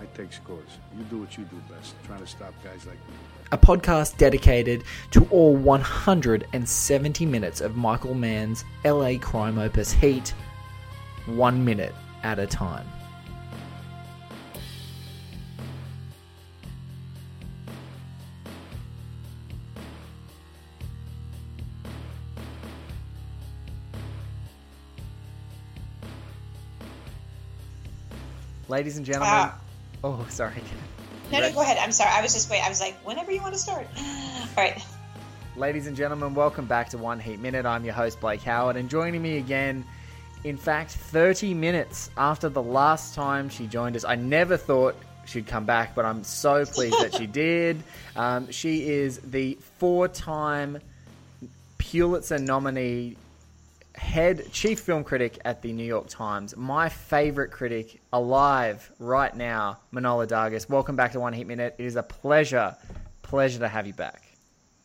I take scores. You do what you do best, trying to stop guys like me. A podcast dedicated to all 170 minutes of Michael Mann's LA crime opus Heat, one minute at a time. Ladies and gentlemen, Ah. Oh, sorry. No, no, go ahead. I'm sorry. I was just wait. I was like, whenever you want to start. All right. Ladies and gentlemen, welcome back to One Heat Minute. I'm your host, Blake Howard, and joining me again, in fact, 30 minutes after the last time she joined us. I never thought she'd come back, but I'm so pleased that she did. Um, she is the four time Pulitzer nominee, head chief film critic at the New York Times, my favorite critic alive right now, Manohla Dargis. Welcome back to One Heat Minute. It is a pleasure, pleasure to have you back.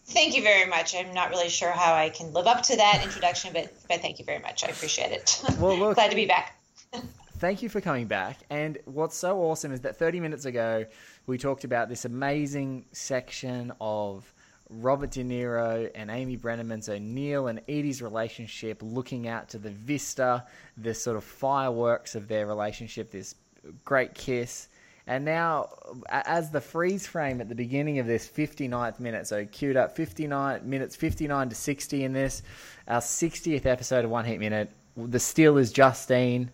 Thank you very much. I'm not really sure how I can live up to that introduction, but but thank you very much. I appreciate it. Well, look- glad to be back. thank you for coming back. And what's so awesome is that 30 minutes ago, we talked about this amazing section of Robert De Niro and Amy Brenneman, so Neil and Edie's relationship, looking out to the vista, the sort of fireworks of their relationship, this great kiss. And now, as the freeze frame at the beginning of this 59th minute, so queued up 59 minutes, 59 to 60 in this, our 60th episode of One Heat Minute, the still is Justine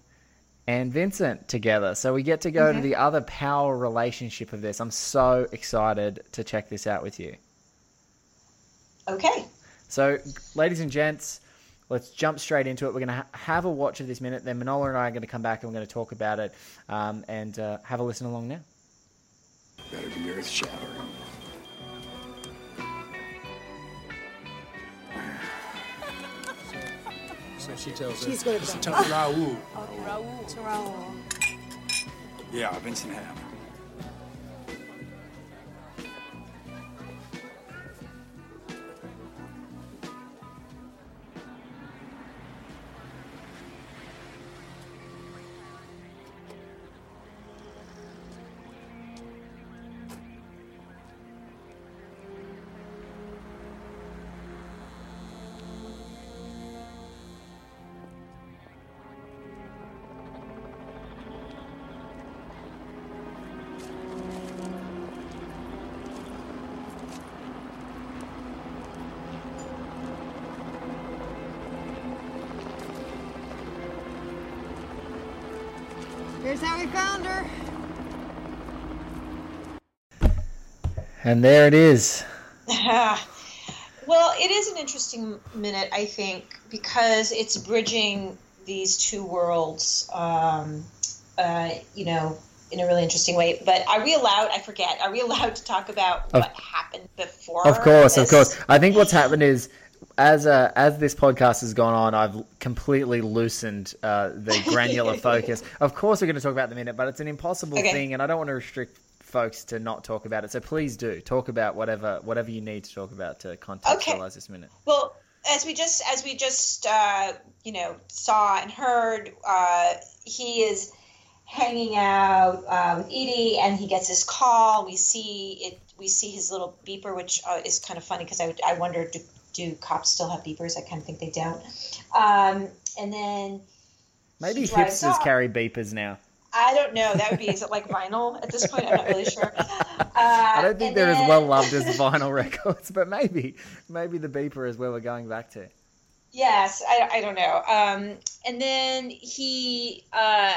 and Vincent together. So we get to go to the other power relationship of this. I'm so excited to check this out with you. Okay. So, ladies and gents, let's jump straight into it. We're going to ha- have a watch of this minute. Then Manohla and I are going to come back and we're going to talk about it um, and uh, have a listen along now. Better be earth shattering. So she tells She's us. gonna She go. tells Raul. To Raul. Yeah, Vincent Hanna. Here's how we found her. And there it is. well, it is an interesting minute, I think, because it's bridging these two worlds. Um, uh, you know, in a really interesting way. But are we allowed? I forget. Are we allowed to talk about Of- what happened before? Of course, of course. I think what's happened is. As uh, as this podcast has gone on, I've completely loosened uh, the granular focus. Of course, we're going to talk about the minute, but it's an impossible Okay. thing, and I don't want to restrict folks to not talk about it. So please do talk about whatever whatever you need to talk about to contextualize this minute. Well, as we just as we just uh, you know saw and heard, uh, he is hanging out uh, with Edie, and he gets his call. We see it. We see his little beeper, which uh, is kind of funny because I, I wonder do, do cops still have beepers? I kind of think they don't. Um, and then Maybe hipsters off. carry beepers now. I don't know. That would be is it like vinyl at this point? I'm not really sure. Uh, I don't think they're as well loved as vinyl records, but maybe maybe the beeper is where we're going back to. Yes, I, I don't know. Um, and then he uh,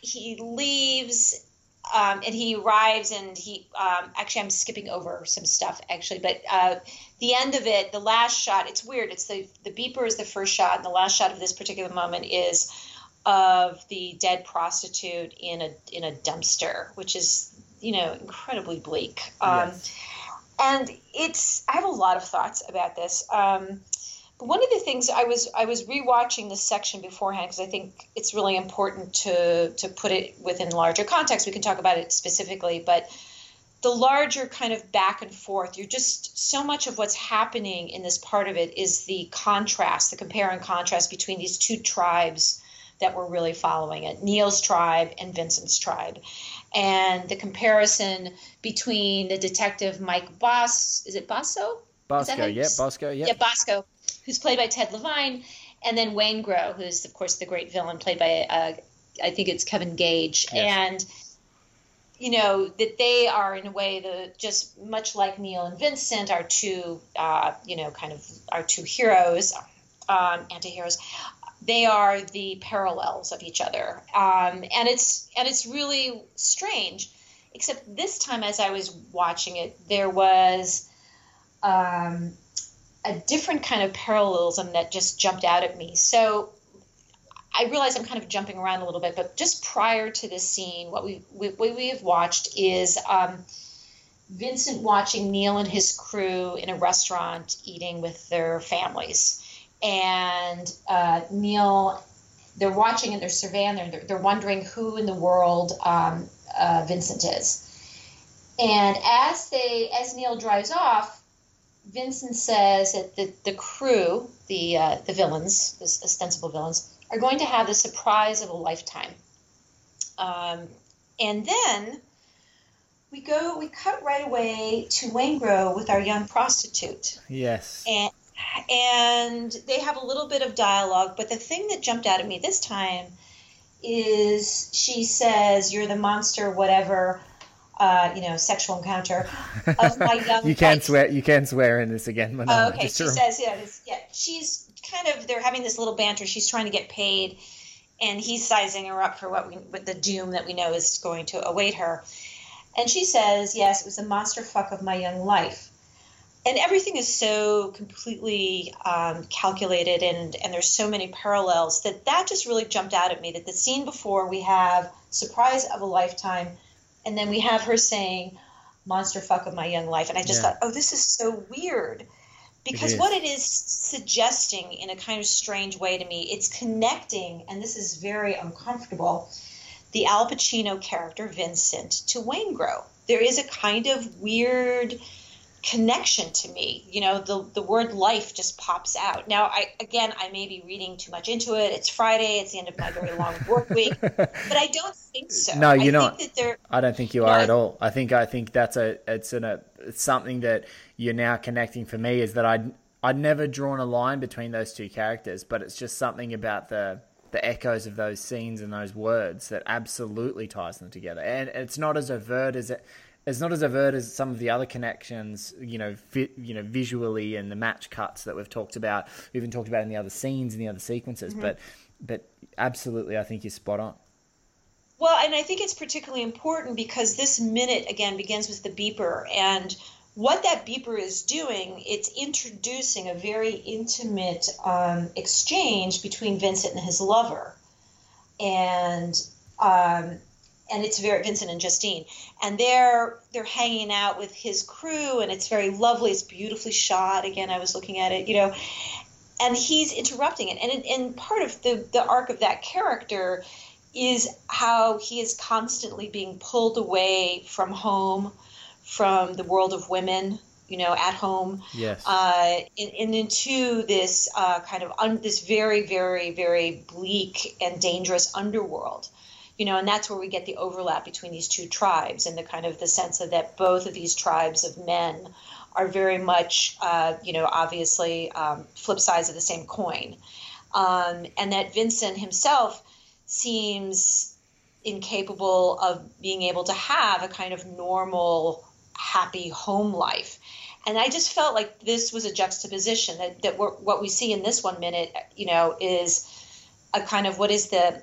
he leaves um, and he arrives and he um, actually I'm skipping over some stuff actually, but uh, the end of it, the last shot, it's weird. It's the the beeper is the first shot, and the last shot of this particular moment is of the dead prostitute in a in a dumpster, which is you know incredibly bleak. Um, Yes. And it's I have a lot of thoughts about this. Um, But one of the things I was I was rewatching this section beforehand because I think it's really important to to put it within larger context. We can talk about it specifically, but the larger kind of back and forth, you're just so much of what's happening in this part of it is the contrast, the compare and contrast between these two tribes that we're really following it Neil's tribe and Vincent's tribe. And the comparison between the detective Mike Boss, is it Basso? Bosko, yeah Bosko, yep. Yeah, Bosko, who's played by Ted Levine, and then Waingro, who's of course the great villain played by uh, I think it's Kevin Gage, Yes. and you know that they are in a way the just much like Neil and Vincent are two uh, you know kind of our two heroes, um, anti-heroes. They are the parallels of each other, um, and it's and it's really strange. Except this time, as I was watching it, there was um, a different kind of parallelism that just jumped out at me. So I realize I'm kind of jumping around a little bit, but just prior to this scene, what we, what we have watched is um, Vincent watching Neil and his crew in a restaurant eating with their families, and uh, Neil. They're watching and they're surveying. They're, they're wondering who in the world um, uh, Vincent is. And as they, as Neil drives off, Vincent says that the, the crew, the uh, the villains, the ostensible villains, are going to have the surprise of a lifetime. Um, and then we go, we cut right away to Waingro with our young prostitute, Yes. and and they have a little bit of dialogue. But the thing that jumped out at me this time is she says, "You're the monster, whatever." Uh, you know, sexual encounter of my young. you can life." swear. You can't swear in this again, Manohla. Oh, okay, she says, yeah, yeah, she's kind of, they're having this little banter. She's trying to get paid, and he's sizing her up for what we, what the doom that we know is going to await her. And she says, yes, it was the monster fuck of my young life. And everything is so completely um, calculated, and, and there's so many parallels that that just really jumped out at me. That the scene before we have surprise of a lifetime, and then we have her saying, monster fuck of my young life. And I just Yeah. thought, oh, this is so weird. Because is. what it is suggesting in a kind of strange way to me, it's connecting, and this is very uncomfortable, the Al Pacino character, Vincent, to Waingro. There is a kind of weird connection to me. You know, the the word life just pops out. Now, I again, I may be reading too much into it. It's Friday. It's the end of my very long work week, but I don't think so. No, you're I not. Think that there, I don't think you No, are I- at all. I think I think that's a it's an a it's something that you're now connecting for me is that I'd I'd never drawn a line between those two characters, but it's just something about the the echoes of those scenes and those words that absolutely ties them together. And it's not as overt as it it's not as overt as some of the other connections, you know, vi- you know, visually and the match cuts that we've talked about. We've even talked about in the other scenes and the other sequences, Mm-hmm. but but absolutely, I think you're spot on. Well, and I think it's particularly important because this minute again begins with the beeper and what that beeper is doing, it's introducing a very intimate um, exchange between Vincent and his lover, and um, and it's very Vincent and Justine, and they're they're hanging out with his crew, and it's very lovely. It's beautifully shot. Again, I was looking at it, you know, and he's interrupting it, and and part of the the arc of that character is how he is constantly being pulled away from home, from the world of women, you know, at home, Yes. uh, and, and into this uh, kind of un, this very, very, very bleak and dangerous underworld. You know, and that's where we get the overlap between these two tribes and the kind of the sense of that both of these tribes of men are very much, uh, you know, obviously um, flip sides of the same coin. Um, and that Vincent himself seems incapable of being able to have a kind of normal, happy home life. And I just felt like this was a juxtaposition that, that what we see in this one minute, you know, is a kind of what is the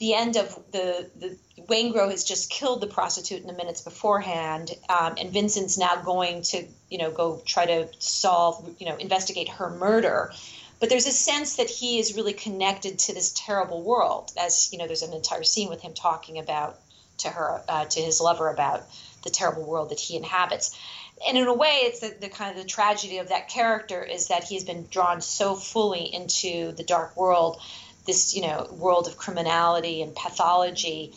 the end of the the Waingro has just killed the prostitute in the minutes beforehand, um, and Vincent's now going to you know go try to solve you know investigate her murder. But there's a sense that he is really connected to this terrible world, as you know. There's an entire scene with him talking about to her uh, to his lover about the terrible world that he inhabits. and in a way, it's the, the kind of the tragedy of that character is that he's been drawn so fully into the dark world, this you know world of criminality and pathology,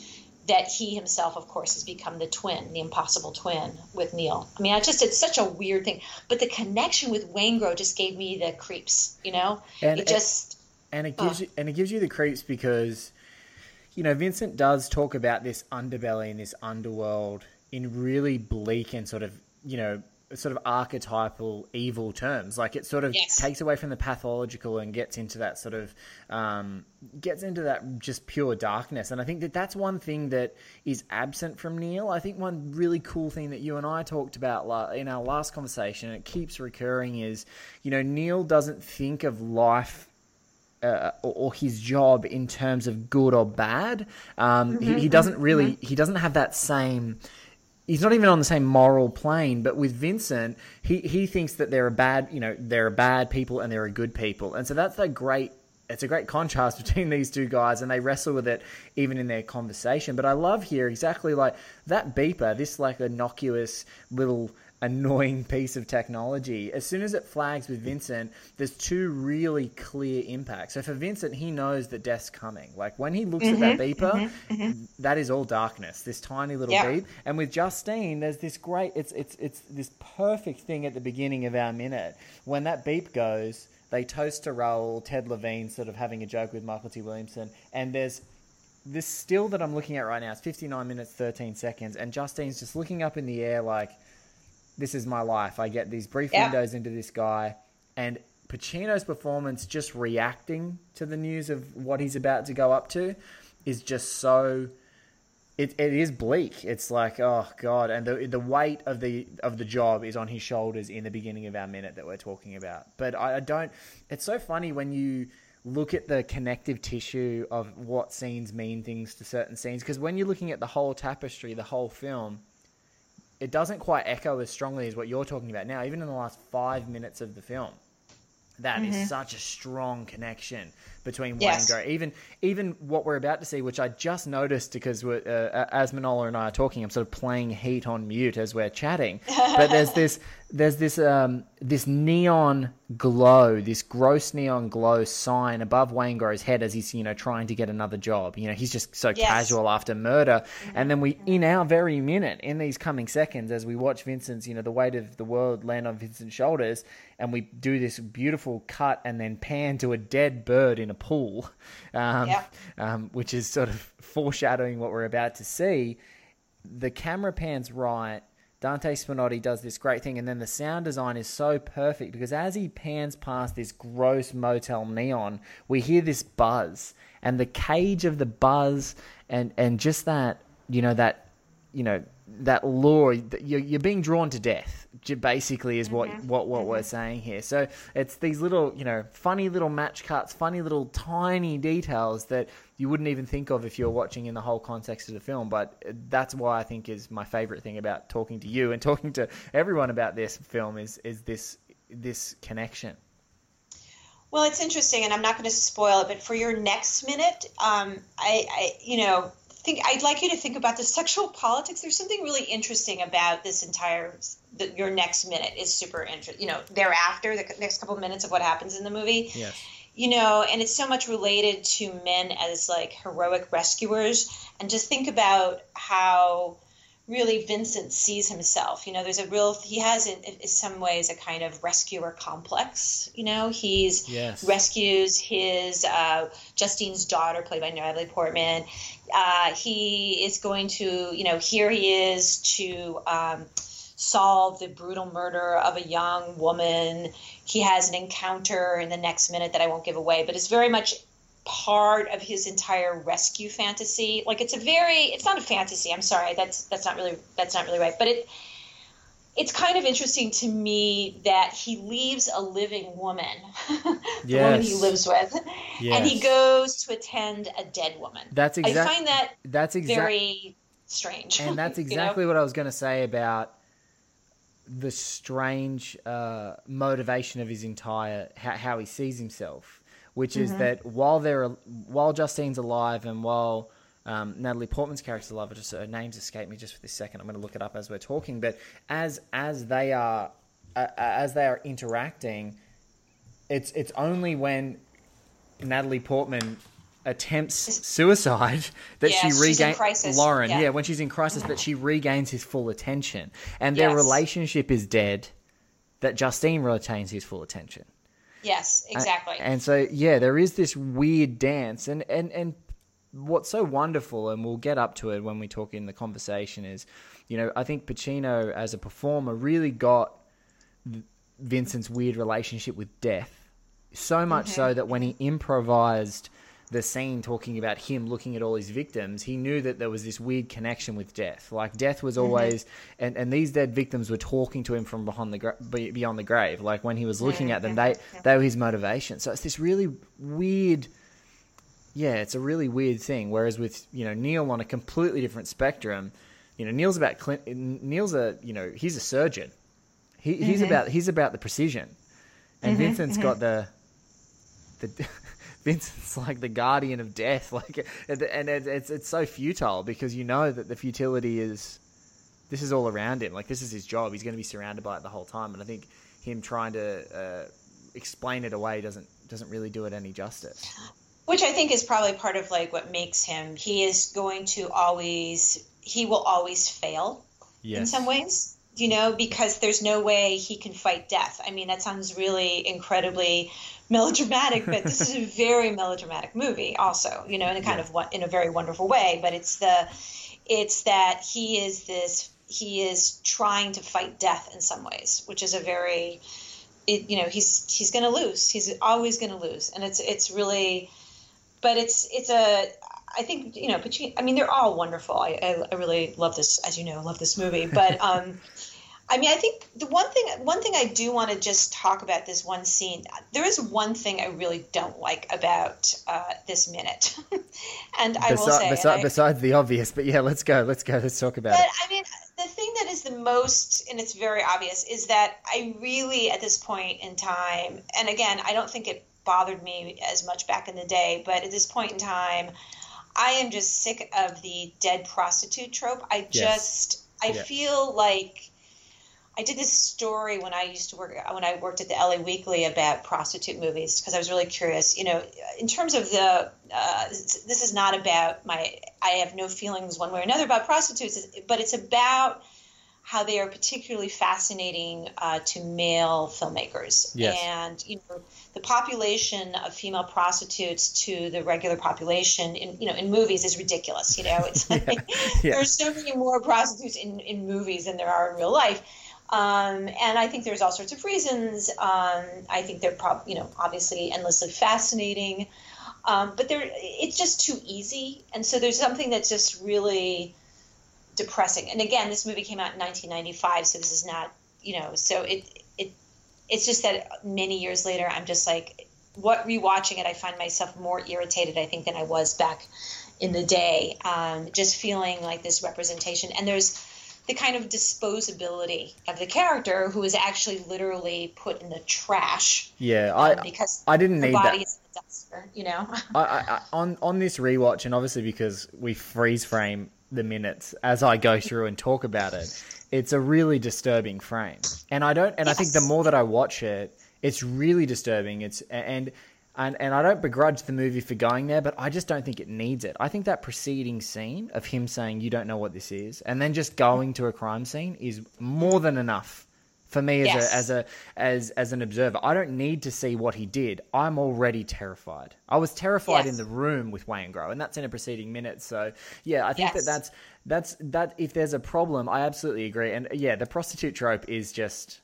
that he himself, of course, has become the twin, the impossible twin with Neil. I mean, I just it's such a weird thing, but the connection with Waingro just gave me the creeps. You know, And it it- just and it gives you and it gives you the creeps because you know Vincent does talk about this underbelly and this underworld in really bleak and sort of you know sort of archetypal evil terms like it sort of Yes. takes away from the pathological and gets into that sort of um, gets into that just pure darkness and i think that that's one thing that is absent from neil i think one really cool thing that you and i talked about in our last conversation and it keeps recurring is you know neil doesn't think of life uh, or, or his job in terms of good or bad. Um, he, he doesn't really, he doesn't have that same. He's not even on the same moral plane. But with Vincent, he he thinks that there are bad, you know, there are bad people and there are good people, and so that's a great. It's a great contrast between these two guys, and they wrestle with it even in their conversation. But I love here exactly like that beeper, this like innocuous little annoying piece of technology. As soon as it flags with Vincent, there's two really clear impacts. So for Vincent, he knows that death's coming. Like when he looks at that mm-hmm. beeper, mm-hmm. Mm-hmm. that is all darkness. This tiny little Yeah. beep. And with Justine, there's this great. It's it's it's this perfect thing at the beginning of our minute when that beep goes. They toast to Raoul, Ted Levine, sort of having a joke with Mykelti Williamson, and there's this still that I'm looking at right now It's 59 minutes 13 seconds, and Justine's just looking up in the air like, "This is my life." I get these brief Yeah. windows into this guy, and Pacino's performance, just reacting to the news of what he's about to go up to, is just so. It, it is bleak. It's like oh god, and the the weight of the of the job is on his shoulders in the beginning of our minute that we're talking about. But I, I don't. It's so funny when you look at the connective tissue of what scenes mean things to certain scenes because when you're looking at the whole tapestry, the whole film, it doesn't quite echo as strongly as what you're talking about now. Even in the last five minutes of the film, that is such a strong connection between Yes. Even even what we're about to see, which I just noticed because we're, uh, as Manohla and I are talking, I'm sort of playing Heat on mute as we're chatting. But there's this there's this um, this neon glow, this gross neon glow sign above Waingro's head as he's you know trying to get another job. You know he's just so Yes. casual after murder, and then we in our very minute in these coming seconds as we watch Vincent's you know the weight of the world land on Vincent's shoulders, and we do this beautiful cut and then pan to a dead bird in a pool, um, Yeah. um, which is sort of foreshadowing what we're about to see. The camera pans right. Dante Spinotti does this great thing, and then the sound design is so perfect because as he pans past this gross motel neon, we hear this buzz, and the cage of the buzz, and and just that you know that you know that lure you're, you're being drawn to death basically is what mm-hmm. what what we're mm-hmm. saying here. So it's these little you know funny little match cuts funny little tiny details that you wouldn't even think of if you're watching in the whole context of the film. But uh, that's why i think is my favorite thing about talking to you and talking to everyone about this film is is this this connection. Well, it's interesting, and I'm not going to spoil it, but for your next minute, um, I, I, you know, think I'd like you to think about the sexual politics. There's something really interesting about this entire. The, your next minute is super interesting. You know, thereafter, the next couple minutes of what happens in the movie. yes you know, and it's so much related to men as like heroic rescuers. And just think about how really Vincent sees himself. You know, there's a real, he has in, in some ways a kind of rescuer complex. You know, he's Yes. rescues his uh, Justine's daughter, played by Natalie Portman. Uh, he is going to, you know, here he is to um, solve the brutal murder of a young woman. He has an encounter in the next minute that I won't give away, but it's very much part of his entire rescue fantasy. Like it's a very it's not a fantasy, I'm sorry, that's that's not really that's not really right. But it it's kind of interesting to me that he leaves a living woman, the woman he lives with, and he goes to attend a dead woman. That's exactly. I find that that's exactly very strange. and that's you know? exactly what I was going to say about the strange uh, motivation of his entire how, how he sees himself, which is that while they're while Justine's alive and while Um, Natalie Portman's character, love, just her names escape me just for this second. I'm going to look it up as we're talking. But as as they are uh, as they are interacting, it's it's only when Natalie Portman attempts suicide that Yeah, she regains Lauren. yeah. Yeah. when she's in crisis, that she regains his full attention, and their Yes. relationship is dead. That Justine retains his full attention. Yes, exactly. And so yeah, there is this weird dance, and and and what's so wonderful, and we'll get up to it when we talk in the conversation, is you know I think Pacino as a performer really got Vincent's weird relationship with death, so much mm-hmm. so that when he improvised the scene talking about him looking at all his victims, he knew that there was this weird connection with death. Like death was mm-hmm. always, and, and these dead victims were talking to him from behind the gra- beyond the grave. Like when he was looking at them, they they were his motivation. So it's this really weird. Yeah, it's a really weird thing. Whereas with you know Neil on a completely different spectrum, you know Neil's about Clint. Neil's a you know he's a surgeon. He, he's mm-hmm. about he's about the precision, and mm-hmm, Vincent's got the the Vincent's like the guardian of death. Like, and and it's it's so futile because you know that the futility is this is all around him. Like this is his job. He's going to be surrounded by it the whole time. And I think him trying to uh, explain it away doesn't doesn't really do it any justice. which I think is probably part of like what makes him. He is going to always. He will always fail in some ways, you know, because there's no way he can fight death. I mean, that sounds really incredibly melodramatic, but this is a very melodramatic movie, also, you know, in a kind of one, in a very wonderful way. But it's the, it's that he is this. He is trying to fight death in some ways, which is a very, it, you know, he's he's going to lose. He's always going to lose, and it's it's really, but it's it's a I think you know, Pacino. I mean, they're all wonderful. I, I, I really love this, as you know, love this movie. But um, I mean, I think the one thing one thing I do want to just talk about this one scene. There is one thing I really don't like about uh, this minute, and I will Besi- say, besi- I- besides the obvious, but yeah, let's go. Let's go. Let's talk about but it. I mean, the thing that is the most, and it's very obvious, is that I really, at this point in time, and again, I don't think it bothered me as much back in the day, but at this point in time, I am just sick of the dead prostitute trope. I Yes. just, I Yeah. feel like. I did this story when I used to work when I worked at the LA Weekly about prostitute movies because I was really curious. You know, in terms of the uh, this is not about my I have no feelings one way or another about prostitutes, but it's about how they are particularly fascinating uh, to male filmmakers. Yes. And you know, the population of female prostitutes to the regular population in you know in movies is ridiculous. You know, it's like Yeah. there's so many more prostitutes in, in movies than there are in real life. Um, and I think there's all sorts of reasons. Um, I think they're prob- you know obviously endlessly fascinating, um, but they're it's just too easy. And so there's something that's just really depressing. And again, this movie came out in 1995, so this is not you know so it it it's just that many years later, I'm just like what rewatching it, I find myself more irritated I think than I was back in the day. Um, just feeling like this representation and there's the kind of disposability of the character who is actually literally put in the trash Yeah, um, I because I didn't need body that. is in the duster, you know. I, I, I, on on this rewatch, and obviously because we freeze frame the minutes as I go through and talk about it, it's a really disturbing frame. And I don't, and I think the more that I watch it, it's really disturbing. It's and. And, and I don't begrudge the movie for going there, but I just don't think it needs it. I think that preceding scene of him saying, You don't know what this is, and then just going to a crime scene is more than enough for me as Yes. a as a as as an observer. I don't need to see what he did. I'm already terrified. I was terrified Yes. in the room with Waingro, and that's in a preceding minute. So yeah, I think Yes. that that's that's that. If there's a problem, I absolutely agree. And yeah, the prostitute trope is just.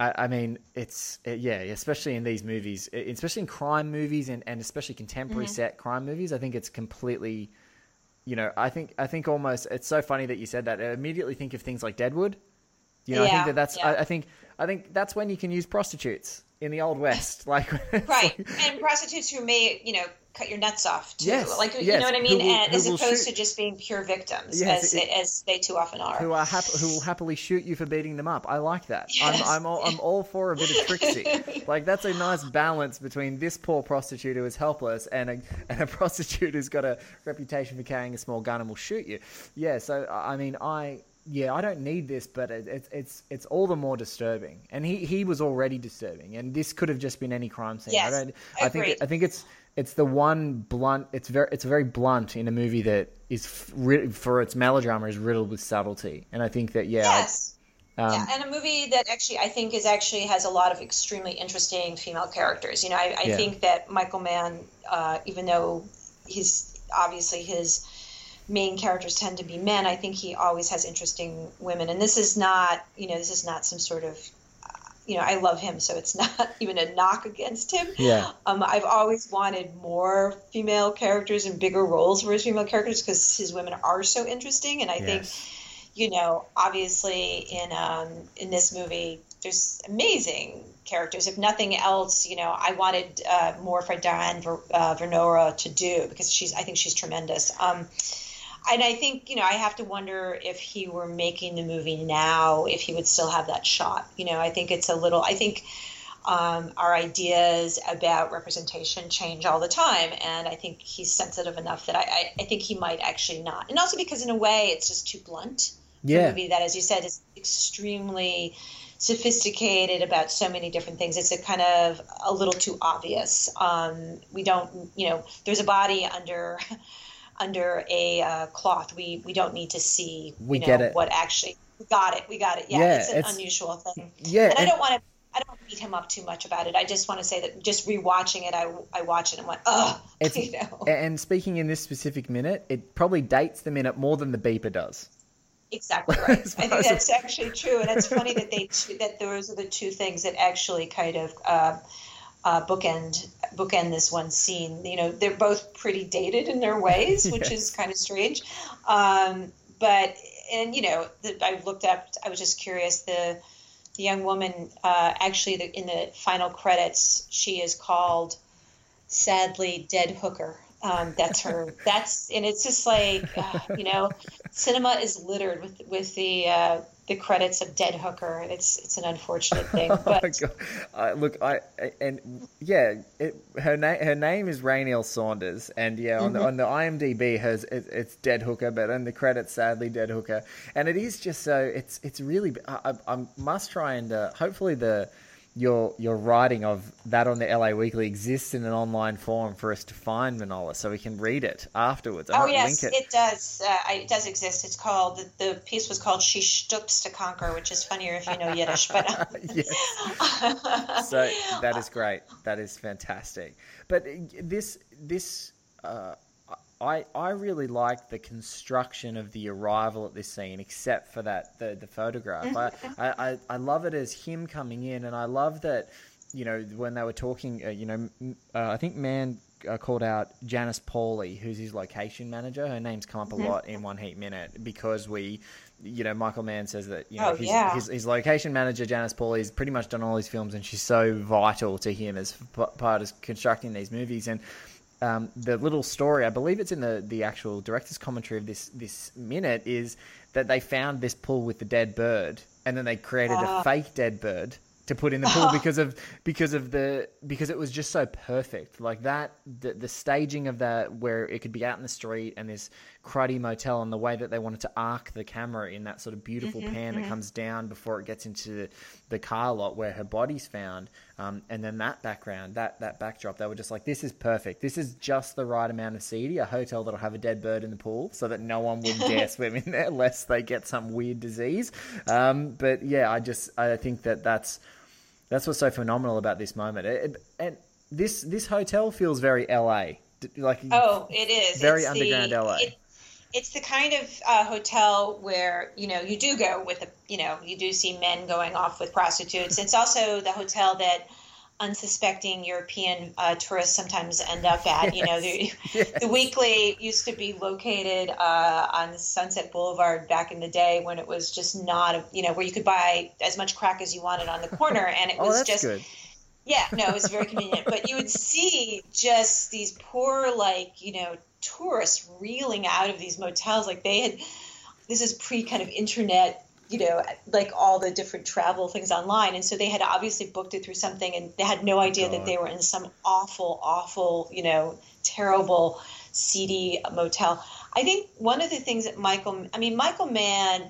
I, I mean, it's it, yeah, especially in these movies, especially in crime movies, and, and especially contemporary Mm-hmm. set crime movies. I think it's completely, you know, I think I think almost it's so funny that you said that. I immediately think of things like Deadwood. You know, I think that that's. yeah. I, I think I think that's when you can use prostitutes in the old west, like right and prostitutes who may you know cut your nuts off too Yes, like you know what i mean will- and as opposed shoot- to just being pure victims Yes, as it- as they too often are who are hap- who will happily shoot you for beating them up. I like that. Yes. I'm I'm all, I'm all for a bit of Trixie. like that's a nice balance between this poor prostitute who is helpless and a and a prostitute who's got a reputation for carrying a small gun and will shoot you. Yeah. So I mean, I yeah, I don't need this, but it, it's it's it's all the more disturbing. And he he was already disturbing, and this could have just been any crime scene. Yes, I don't. I think. I think it's it's the one blunt. It's very it's very blunt in a movie that is f- for its melodrama is riddled with subtlety, and I think that yeah. Yes um, yeah, and a movie that actually I think is actually has a lot of extremely interesting female characters. You know, I, I Yeah. think that Michael Mann, uh, even though he's obviously his main characters tend to be men, I think he always has interesting women. And this is not, you know, this is not some sort of, you know, I love him, so it's not even a knock against him. Yeah. Um, I've always wanted more female characters and bigger roles for his female characters because his women are so interesting, and I think you know, obviously in um, in this movie, there's amazing characters. If nothing else, you know, I wanted uh, more for Diane Ver, uh, Venora to do because she's, I think she's tremendous. Um, and I think, you know, I have to wonder if he were making the movie now, if he would still have that shot. You know, I think it's a little. I think um, our ideas about representation change all the time, and I think he's sensitive enough that I, I, I think he might actually not. And also because, in a way, it's just too blunt. Yeah. movie that, as you said, is extremely sophisticated about so many different things. It's a kind of a little too obvious. Um, we don't, you know, there's a body under under a uh, cloth. We we don't need to see. We you know, get it. What actually? We got it. We got it. Yeah, Yeah, it's an it's- unusual thing. Yeah, and I don't want to. I don't beat him up too much about it. I just want to say that just rewatching it, I, I watched it and went, ugh, It's, you know. And speaking in this specific minute, it probably dates the minute more than the beeper does. Exactly right. I think that's actually true, and it's funny that they that those are the two things that actually kind of uh, uh, bookend bookend this one scene. You know, they're both pretty dated in their ways, which is kind of strange. Um, but and you know, the, I looked up. I was just curious. The the young woman uh, actually the, in the final credits, she is called sadly dead hooker. Um, that's her. That's and it's just like uh, you know, cinema is littered with with the uh, the credits of dead hooker. It's it's an unfortunate thing, Oh but. I look, I and yeah, it, her name her name is Rainiel Saunders, and yeah, on the on the IMDb, hers it, it's Dead Hooker, but in the credits, sadly, Dead Hooker, and it is just so it's it's really I, I, I must try and uh, hopefully the your your writing of that on the LA Weekly exists in an online form for us to find Manohla, so we can read it afterwards. I oh yes, link it, does. Uh, it does exist. It's called the, the piece was called "She Stoops to Conquer," which is funnier if you know Yiddish, but. yes. so that is great. That is fantastic. But uh, this this uh, I I really like the construction of the arrival at this scene, except for that the the photograph. I, I, I love it as him coming in, and I love that you know when they were talking. Uh, you know, uh, I think Mann. Uh, called out Janice Polley, who's his location manager. Her name's come up a Mhm. lot in One Heat Minute because we, you know, Michael Mann says that you know Oh, his, yeah. his his location manager Janice Polley has pretty much done all his films, and she's so vital to him as part of constructing these movies. And um, the little story, I believe it's in the the actual director's commentary of this this minute, is that they found this pool with the dead bird, and then they created Ah. a fake dead bird to put in the pool because of because of the because it was just so perfect like that the, the staging of that where it could be out in the street and this cruddy motel and the way that they wanted to arc the camera in that sort of beautiful Mhm, pan mhm. that comes down before it gets into the, the car lot where her body's found um, and then that background that that backdrop they were just like this is perfect this is just the right amount of seedy a hotel that'll have a dead bird in the pool so that no one would dare swim in there lest they get some weird disease um, but yeah i just i think that that's that's what's so phenomenal about this moment. It- it- and this this hotel feels very LA. Like Oh, it is very It's underground the, LA. It, it's the kind of uh, hotel where you know you do go with a you know you do see men going off with prostitutes. It's also the hotel that unsuspecting European uh, tourists sometimes end up at. You know, the, the Weekly used to be located uh, on Sunset Boulevard back in the day when it was just not, a, you know, where you could buy as much crack as you wanted on the corner, and it Oh, was that's just. good. Yeah, no, it was very convenient. but you would see just these poor, like, you know, tourists reeling out of these motels. Like they had, this is pre kind of internet, you know, like all the different travel things online. And so they had obviously booked it through something and they had no oh, idea that they were in some awful, awful, you know, terrible, seedy motel. I think one of the things that Michael, I mean, Michael Mann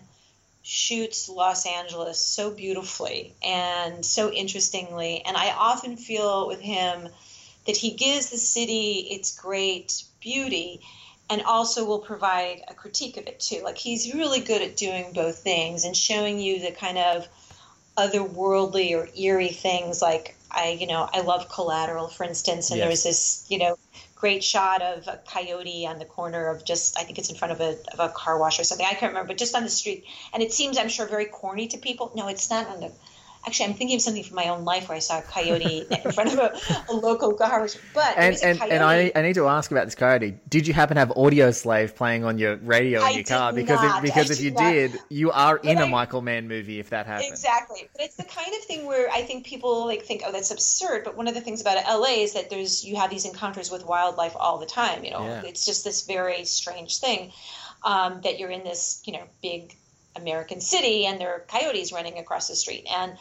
shoots Los Angeles so beautifully and so interestingly. And I often feel with him that he gives the city its great beauty and also will provide a critique of it too. Like he's really good at doing both things and showing you the kind of otherworldly or eerie things like I, you know, I love Collateral, for instance, and Yes. there was this, you know, great shot of a coyote on the corner of just, I think it's in front of a, of a car wash or something. I can't remember, but just on the street. And it seems, I'm sure, very corny to people. No, it's not on the. Actually, I'm thinking of something from my own life where I saw a coyote in front of a, a local car wash. But And a and, and I, I need to ask about this coyote. Did you happen to have Audioslave playing on your radio in I your car? Because not. if, because I if you not. did, you are in a I- Michael Mann movie if that happened. Exactly. But it's the kind of thing where I think people like think, oh, that's absurd. But one of the things about LA is that there's you have these encounters with wildlife all the time. You know, Yeah. it's just this very strange thing um, that you're in this, you know, big American city and there are coyotes running across the street. And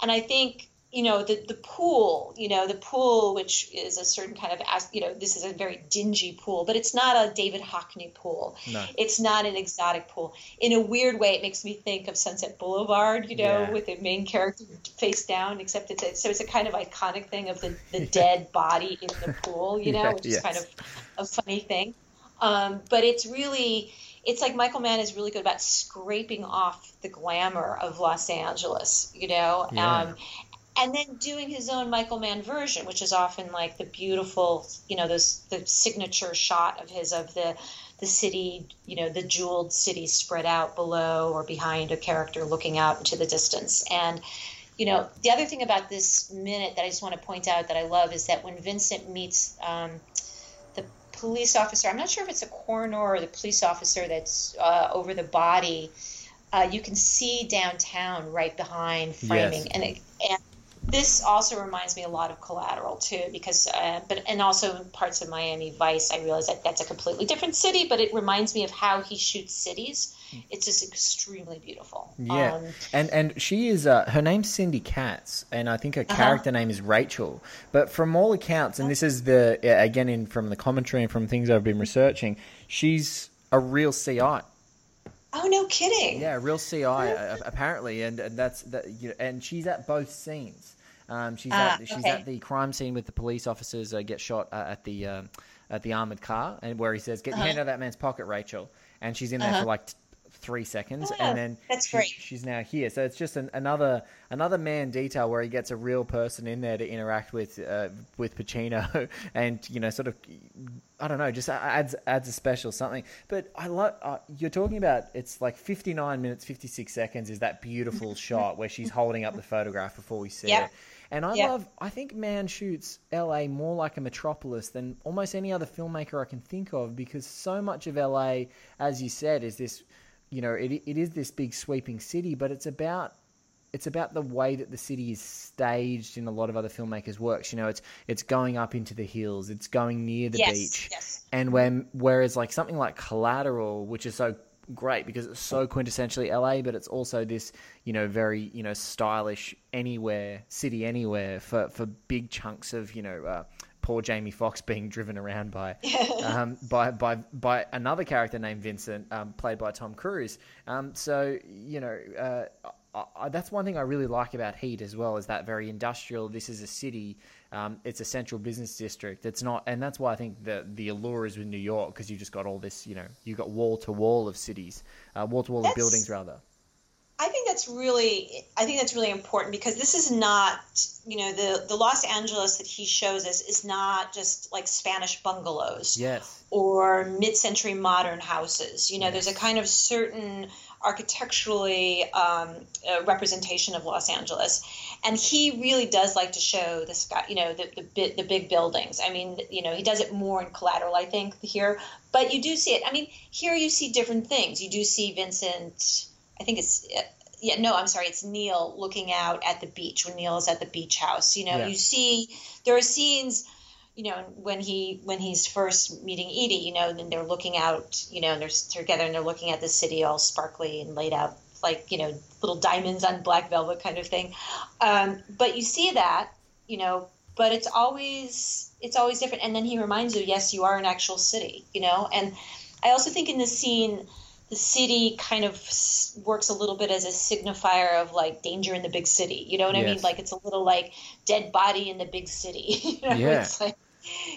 and I think you know the the pool, you know, the pool, which is a certain kind of, as- you know, this is a very dingy pool, but it's not a David Hockney pool. No. It's not an exotic pool. In a weird way, it makes me think of Sunset Boulevard, you know, Yeah. with the main character face down, except it's a, so it's a kind of iconic thing of the, the dead body in the pool, you know, Yeah, which is yes. kind of a funny thing. Um, but it's really, it's like Michael Mann is really good about scraping off the glamour of Los Angeles, you know, Yeah. um, and then doing his own Michael Mann version, which is often like the beautiful, you know, those the signature shot of his of the the city, you know, the jeweled city spread out below or behind a character looking out into the distance. And you know, the other thing about this minute that I just want to point out that I love is that when Vincent meets um, police officer, I'm not sure if it's a coroner or the police officer that's uh, over the body. Uh, you can see downtown right behind framing, Yes. and it, and this also reminds me a lot of Collateral too, because uh, but and also parts of Miami Vice, I realize that that's a completely different city, but it reminds me of how he shoots cities. It's just extremely beautiful. Yeah, Um, and and she is uh, her name's Cindy Katz, and I think her Uh-huh. character name is Rachel. But from all accounts, and this is the again in from the commentary and from things I've been researching, she's a real CI. oh no, kidding! Yeah, a real CI uh, apparently, and, and that's that. You know, and she's at both scenes. Um, she's Ah, at she's okay. at the crime scene with the police officers uh, get shot uh, at the um, at the armored car, and where he says, "Get your hand out of that man's pocket, Rachel," and she's in there for like. Three seconds, Oh, and then that's she- great. she's now here. So it's just an, another another Mann detail where he gets a real person in there to interact with uh, with Pacino, and you know, sort of, I don't know, just adds adds a special something. But I love uh, you're talking about. It's like 59 minutes 56 seconds is that beautiful shot where she's holding up the photograph before we see Yep. it. And I Yep. love. I think Mann shoots L.A. more like a metropolis than almost any other filmmaker I can think of because so much of L.A. as you said is this you know, it, it is this big sweeping city, but it's about it's about the way that the city is staged in a lot of other filmmakers' works. You know, it's it's going up into the hills, it's going near the Yes, beach, yes. and when whereas like something like Collateral, which is so great because it's so quintessentially LA, but it's also this you know very you know stylish anywhere city anywhere for for big chunks of you know. Uh, Poor Jamie Foxx being driven around by um, by by by another character named Vincent, um, played by Tom Cruise. Um, so you know, uh, I, I, that's one thing I really like about Heat as well is that very industrial. This is a city. Um, it's a central business district. It's not, and that's why I think the the allure is with New York because you just got all this. You know, you got wall to wall of cities, uh, wall to wall of buildings rather. I think that's really I think that's really important because this is not you know the the Los Angeles that he shows us is not just like Spanish bungalows Yes. or mid-century modern houses. You know, there's a kind of certain architecturally um, uh, representation of Los Angeles, and he really does like to show the sky. You know, the the, bi- the big buildings. I mean, you know, he does it more in Collateral, I think, here. But you do see it. I mean, here you see different things. You do see Vincent. I think it's. Yeah, no, I'm sorry. It's Neil looking out at the beach when Neil is at the beach house. You know, Yeah. you see there are scenes you know when he when he's first meeting Edie, you know, then they're looking out, you know, and they're together and they're looking at the city all sparkly and laid out like you know little diamonds on black velvet kind of thing. Um, but you see that, you know, but it's always it's always different. And then he reminds you, yes, you are an actual city, you know. And I also think in this scene, the city kind of works a little bit as a signifier of like danger in the big city. You know what I mean? Like it's a little like dead body in the big city. you know? Yeah. It's like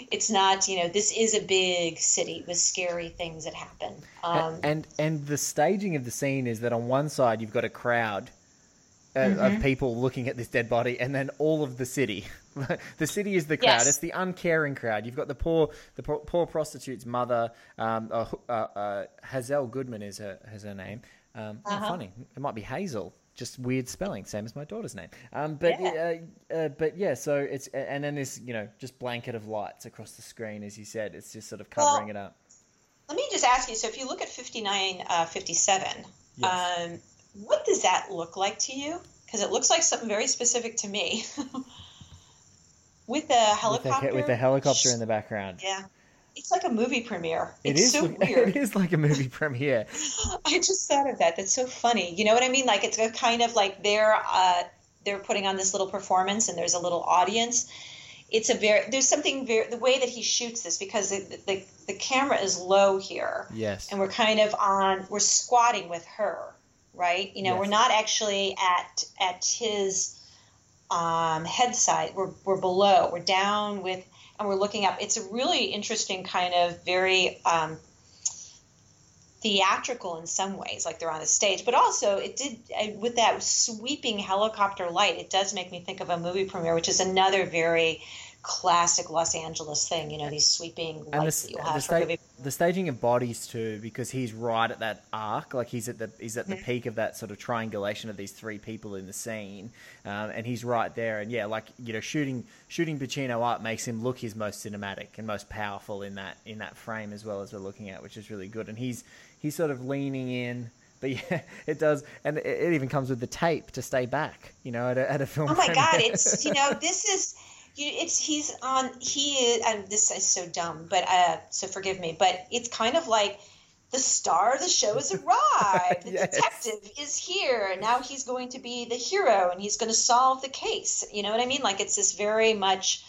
it's not. You know, this is a big city with scary things that happen. Um, and and the staging of the scene is that on one side you've got a crowd uh, Mm-hmm. of people looking at this dead body, and then all of the city. the city is the crowd. Yes. It's the uncaring crowd. You've got the poor the poor, poor prostitute's mother. Um, uh, uh, uh, Hazel Goodman is her is her name. Um, oh, Uh-huh. funny. It might be Hazel. Just weird spelling, same as my daughter's name. Um, but Yeah. uh, uh, but yeah, so it's and then this you know just blanket of lights across the screen, as you said. It's just sort of Well, covering it up. Let me just ask you. So, if you look at fifty nine, uh, fifty seven, Yes. um, what does that look like to you? Because it looks like something very specific to me. with the With the, helicopter. with the helicopter in the background. Yeah, it's like a movie premiere. It it is, so weird. It is like a movie premiere. I just thought of that. That's so funny. You know what I mean? Like it's a kind of like they're uh, they're putting on this little performance, and there's a little audience. It's a very there's something very the way that he shoots this because the the, the camera is low here, Yes. and we're kind of on we're squatting with her, right? You know, Yes. we're not actually at at his um, head side. We're we're below. We're down with, and we're looking up. It's a really interesting kind of very um, theatrical in some ways, like they're on a stage. But also, it did uh, with that sweeping helicopter light. It does make me think of a movie premiere, which is another very classic Los Angeles thing. You know, these sweeping and lights the, that you'll the, sta- the staging of bodies too, because he's right at that arc, like he's at the he's Mm-hmm. at the peak of that sort of triangulation of these three people in the scene, um, and he's right there. And yeah, like you know, shooting shooting Pacino up makes him look his most cinematic and most powerful in that in that frame as well as we're looking at, which is really good. And he's he's sort of leaning in. But yeah, it does, and it, it even comes with the tape to stay back. You know, at a, at a film. Oh my God! It's you know this is you. It's he's on. He is. And this is so dumb, but uh, so forgive me. But it's kind of like the star of the show has arrived. The Yes. detective is here. and Now he's going to be the hero, and he's going to solve the case. You know what I mean? Like it's this very much.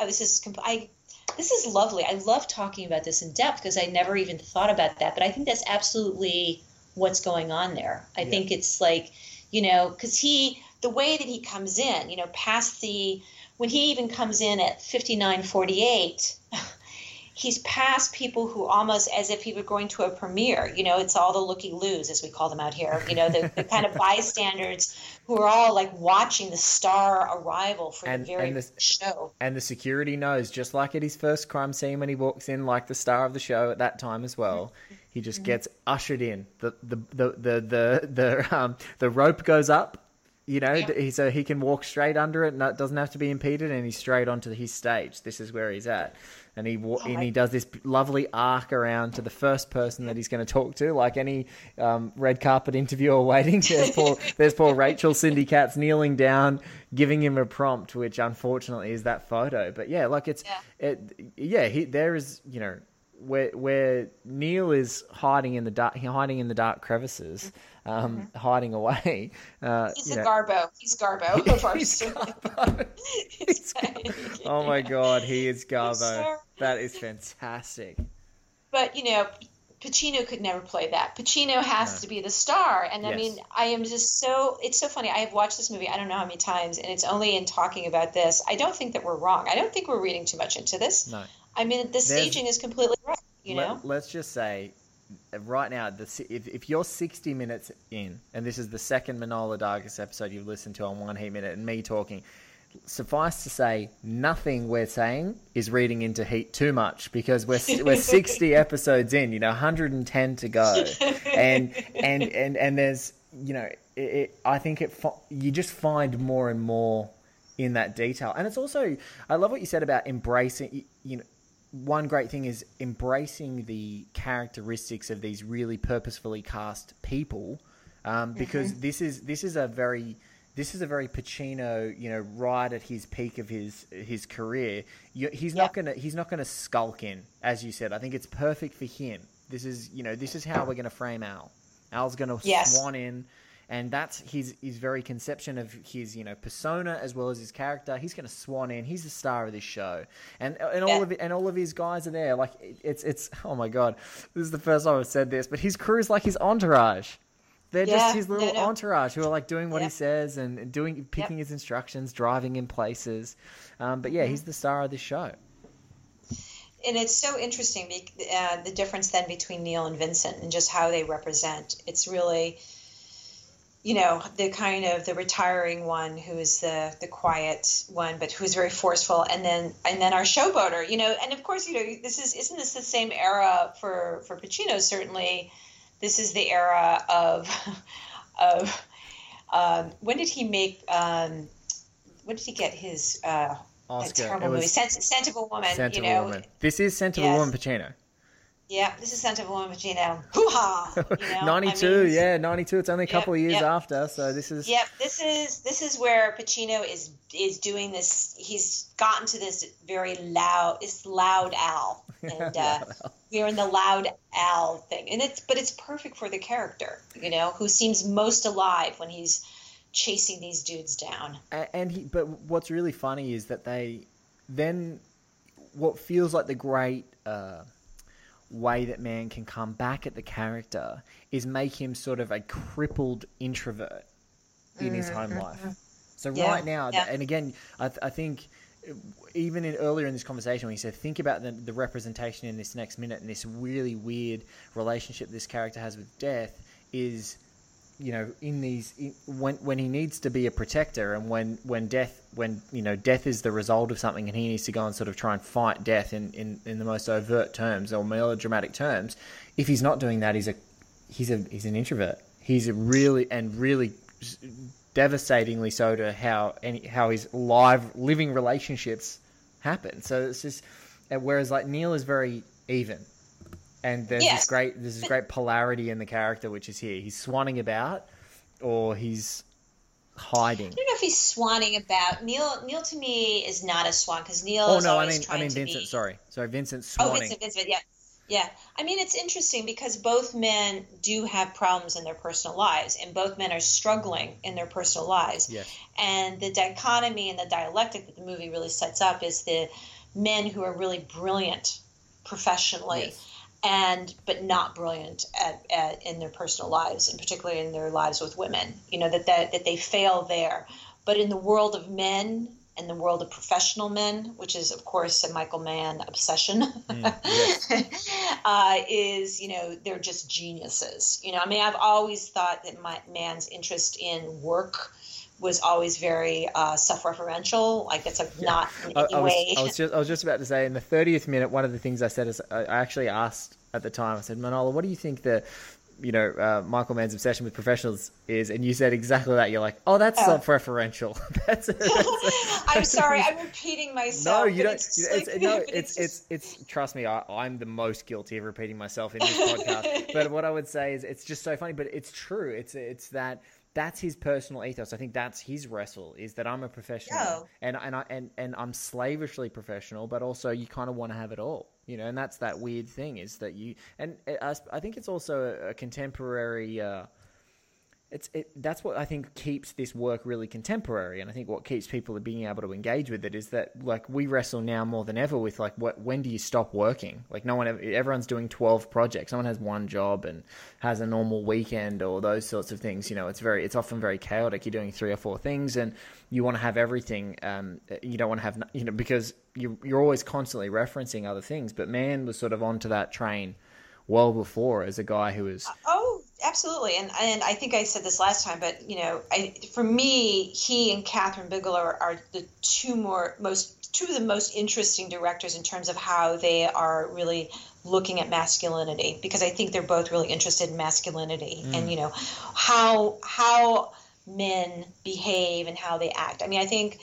Oh, this is. comp- I. This is lovely. I love talking about this in depth because I never even thought about that. But I think that's absolutely what's going on there. I think it's like, you know, because he, the way that he comes in, you know, past the, when he even comes in at 5948, he's past people who almost as if he were going to a premiere. You know, it's all the looky loos, as we call them out here, you know, the, the kind of bystanders who are all like watching the star arrival for And- the very and this- show. And the security knows, just like at his first crime scene when he walks in, like the star of the show at that time as well. He just gets ushered in. The the the the the the, um, the rope goes up. You know, Yeah. he, so he can walk straight under it, and it doesn't have to be impeded, and he's straight onto his stage. This is where he's at, and he and he does this lovely arc around to the first person that he's going to talk to, like any um, red carpet interviewer waiting. There's poor, there's poor Rachel Cindy Katz kneeling down, giving him a prompt, which unfortunately is that photo. But yeah, like it's Yeah. it, yeah, he, there is you know where where Neil is hiding in the dark, hiding in the dark crevices, um, hiding away. Uh, Mm-hmm. He's the know. Garbo. He's Garbo He's. Garbo. He's- Oh my god, he is Garbo. That is fantastic. but you know Pacino could never play that. Pacino has to be the star, and I mean, I am just so. It's so funny. I have watched this movie I don't know how many times, and it's only in talking about this. I don't think that we're wrong. I don't think we're reading too much into this. No. I mean, the staging is completely right. You know, Let, us just say right now, the, if, if you're 60 minutes in, and this is the second Manohla Dargis episode you've listened to on One Heat Minute, and me talking, suffice to say, nothing we're saying is reading into Heat too much because we're we're 60 episodes in, you know, 110 to go, and and and and there's you know, it, it, I think it you just find more and more in that detail, and it's also I love what you said about embracing, y- you know. One great thing is embracing the characteristics of these really purposefully cast people, um, because this is this is a very this is a very Pacino, you know, right at his peak of his his career. You, he's not gonna he's not gonna skulk in, as you said. I think it's perfect for him. This is you know this is how we're gonna frame Al. Al's gonna Yes. swan in, and that's his his very conception of his you know persona as well as his character. He's gonna swan in. He's the star of this show, and and all Yeah. of it, and all of his guys are there. Like it's it's oh my god, this is the first time I've said this, but his crew is like his entourage. They're Yeah, just his little no, no. entourage who are like doing what he says and doing picking his instructions, driving in places. Um, but yeah, he's the star of this show. and it's so interesting uh, the difference then between Neil and Vincent and just how they represent. It's really, you know, the kind of the retiring one who is the the quiet one, but who's very forceful, and then and then our showboater, you know, and of course, you know, this is isn't this the same era for for Pacino? Certainly, this is the era of of um, when did he make um, when did he get his uh, Oscar. a terrible It was movie Scent, Scent of a Woman? Scent you know, Woman. This is Scent of a Woman Pacino. Yeah, this is Scent of a Woman, Pacino. Hoo ha! You know? I 92, mean, yeah, 92. It's only a Yep, couple of years yep. after, so this is. Yep, this is this is where Pacino is is doing this. He's gotten to this very loud, it's loud Al, and uh, we're in the loud Al thing, and it's but it's perfect for the character, you know, who seems most alive when he's chasing these dudes down. A- and he but what's really funny is that they then what feels like the great uh, way that Mann can come back at the character is make him sort of a crippled introvert in his home mm-hmm. life. So Yeah, right now yeah. and again I, th- I think even in earlier in this conversation when he said think about the, the representation in this next minute and this really weird relationship this character has with death is you know in these when when he needs to be a protector and when when death when you know death is the result of something and he needs to go and sort of try and fight death in in, in the most overt terms or melodramatic terms if he's not doing that he's a he's a he's an introvert. He's a really and really devastatingly so to how any how his live living relationships happen. So it's just uh, whereas like Neil is very even and there's Yes, this great there's this great polarity in the character which is here. He's swanning about, or he's hiding. I don't know if he's swanning about. Neil Neil to me is not a swan because Neil. Oh is no, I mean I mean Vincent. be- Sorry, sorry, Vincent Oh. Vincent, Vincent, yeah. Yeah. I mean, it's interesting because both men do have problems in their personal lives, and both men are struggling in their personal lives. Yes. And the dichotomy and the dialectic that the movie really sets up is the men who are really brilliant professionally. Yes. And but not brilliant at, at in their personal lives, and particularly in their lives with women. You know that that, that they fail there, but in the world of men and the world of professional men, which is of course a Michael Mann obsession, uh, is you know they're just geniuses. You know, I mean, I've always thought that my Mann's interest in work was always very uh, self-referential. Like it's like not in I, any I was, way. I was just I was just about to say in the thirtieth minute, one of the things I said is I, actually asked at the time. I said, Manohla, what do you think the you know uh, Michael Mann's obsession with professionals is? And you said exactly that. You're like, oh, that's Oh. self-referential. that's, that's I'm sorry, I'm repeating myself. No, you don't. It's, you- it's, like- no, it's, just- it's it's trust me, I, I'm the most guilty of repeating myself in this podcast. but what I would say is, it's just so funny, but it's true. It's it's that that's his personal ethos. I think that's his wrestle is that I'm a professional Yeah. and and I and and I'm slavishly professional, but also you kind of want to have it all, you know. And that's that weird thing is that you and I, I think it's also a, a contemporary. Uh, it's it, that's what I think keeps this work really contemporary, and I think what keeps people being able to engage with it is that like we wrestle now more than ever with like what when do you stop working? Like no one ever, everyone's doing twelve projects. Someone has one job and has a normal weekend or those sorts of things. You know, it's very it's often very chaotic. You're doing three or four things, and you want to have everything. Um, you don't want to have you know because you you're always constantly referencing other things. But Mann was sort of onto that train well before as a guy who was Oh, absolutely. And and I think I said this last time, but you know, I for me, he and Kathryn Bigelow are, are the two more most two of the most interesting directors in terms of how they are really looking at masculinity because I think they're both really interested in masculinity mm. and you know how how men behave and how they act. I mean, I think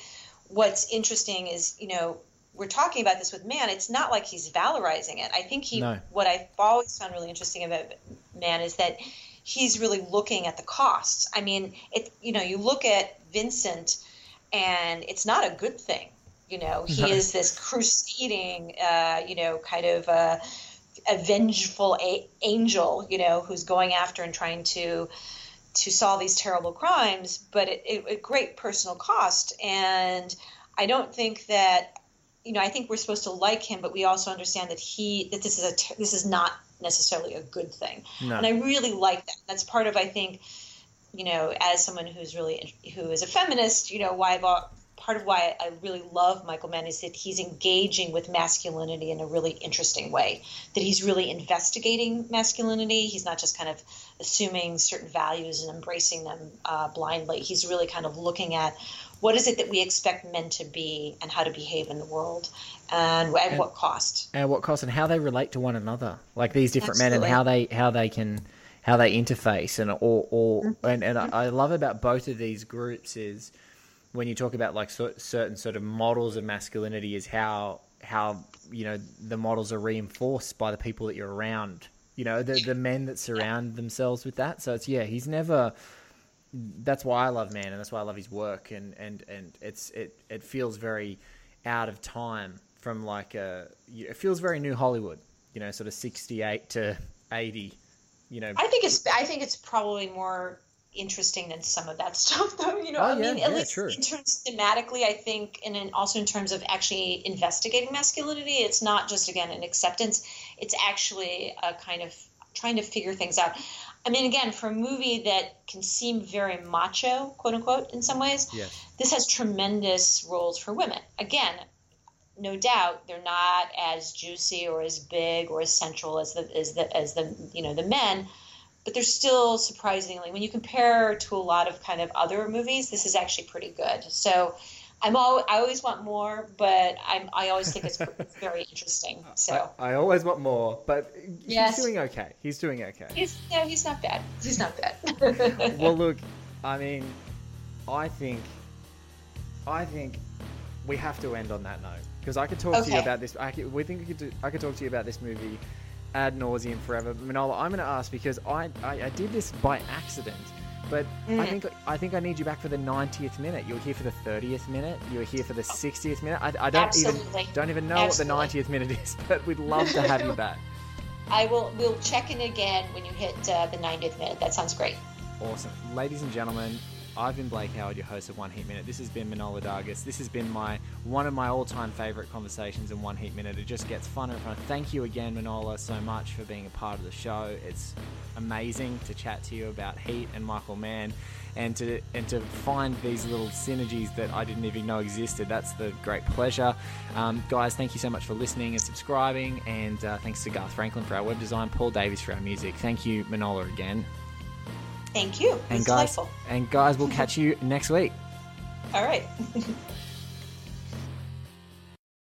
what's interesting is, you know, we're talking about this with Mann. It's not like he's valorizing it. I think he, No. what I've always found really interesting about Mann is that he's really looking at the costs. I mean, it, you know, you look at Vincent and it's not a good thing. You know, he is this crusading, uh, you know, kind of uh, a vengeful a- angel, you know, who's going after and trying to to solve these terrible crimes, but at it, at great personal cost. And I don't think that, you know, I think we're supposed to like him, but we also understand that he that this is a te- this is not necessarily a good thing. No. And I really like that. That's part of I think, you know, as someone who's really who is a feminist, you know, why I've part of why I really love Michael Mann is that he's engaging with masculinity in a really interesting way. That he's really investigating masculinity. He's not just kind of assuming certain values and embracing them uh, blindly. He's really kind of looking at what is it that we expect men to be and how to behave in the world, and at what cost. and what cost and how they relate to one another like these different men and how they how they can how they interface and or, or Mm-hmm. and, and I I love about both of these groups is when you talk about like cer- certain sort of models of masculinity is how how you know the models are reinforced by the people that you're around you know the the men that surround themselves with that. So it's yeah he's never that's why I love Mann and that's why I love his work and and and it's it it feels very out of time from like a it feels very new Hollywood you know sort of 68 to 80 you know. I think it's I think it's probably more interesting than some of that stuff though you know Oh, i yeah, mean at yeah, least true. in terms thematically i think and then also in terms of actually investigating masculinity it's not just again an acceptance it's actually a kind of trying to figure things out i mean again for a movie that can seem very macho quote unquote in some ways yes this has tremendous roles for women. Again, no doubt they're not as juicy or as big or as central as the as the as the you know the men, but they're still surprisingly when you compare to a lot of kind of other movies, this is actually pretty good. So. I'm all, I always want more, but I'm, I always think it's very interesting. So I, I always want more but Yes. he's doing okay he's doing okay he's no, he's not bad. He's not bad. well look I mean I think I think we have to end on that note because I could talk to you about this. I could, we think we could do, I could talk to you about this movie ad nauseum forever. Manohla, I'm going to ask because I, I I did this by accident, but I Mm. think I think I need you back for the 90th minute. You were here for the 30th minute. You were here for the 60th minute. I, I don't Absolutely. even don't even know Absolutely. what the 90th minute is, but we'd love to have you back. I will. We'll check in again when you hit uh, the 90th minute. That sounds great. Awesome. Ladies and gentlemen, I've been Blake Howard, your host of One Heat Minute. This has been Manohla Dargis. This has been my one of my all-time favorite conversations in One Heat Minute. It just gets funner and funner. Thank you again, Manohla, so much for being a part of the show. It's amazing to chat to you about Heat and Michael Mann and to and to find these little synergies that I didn't even know existed. That's the great pleasure. Um, guys, thank you so much for listening and subscribing. And uh, thanks to Garth Franklin for our web design, Paul Davies for our music. Thank you, Manohla, again. Thank you. And guys, delightful. and guys, we'll catch you next week. All right.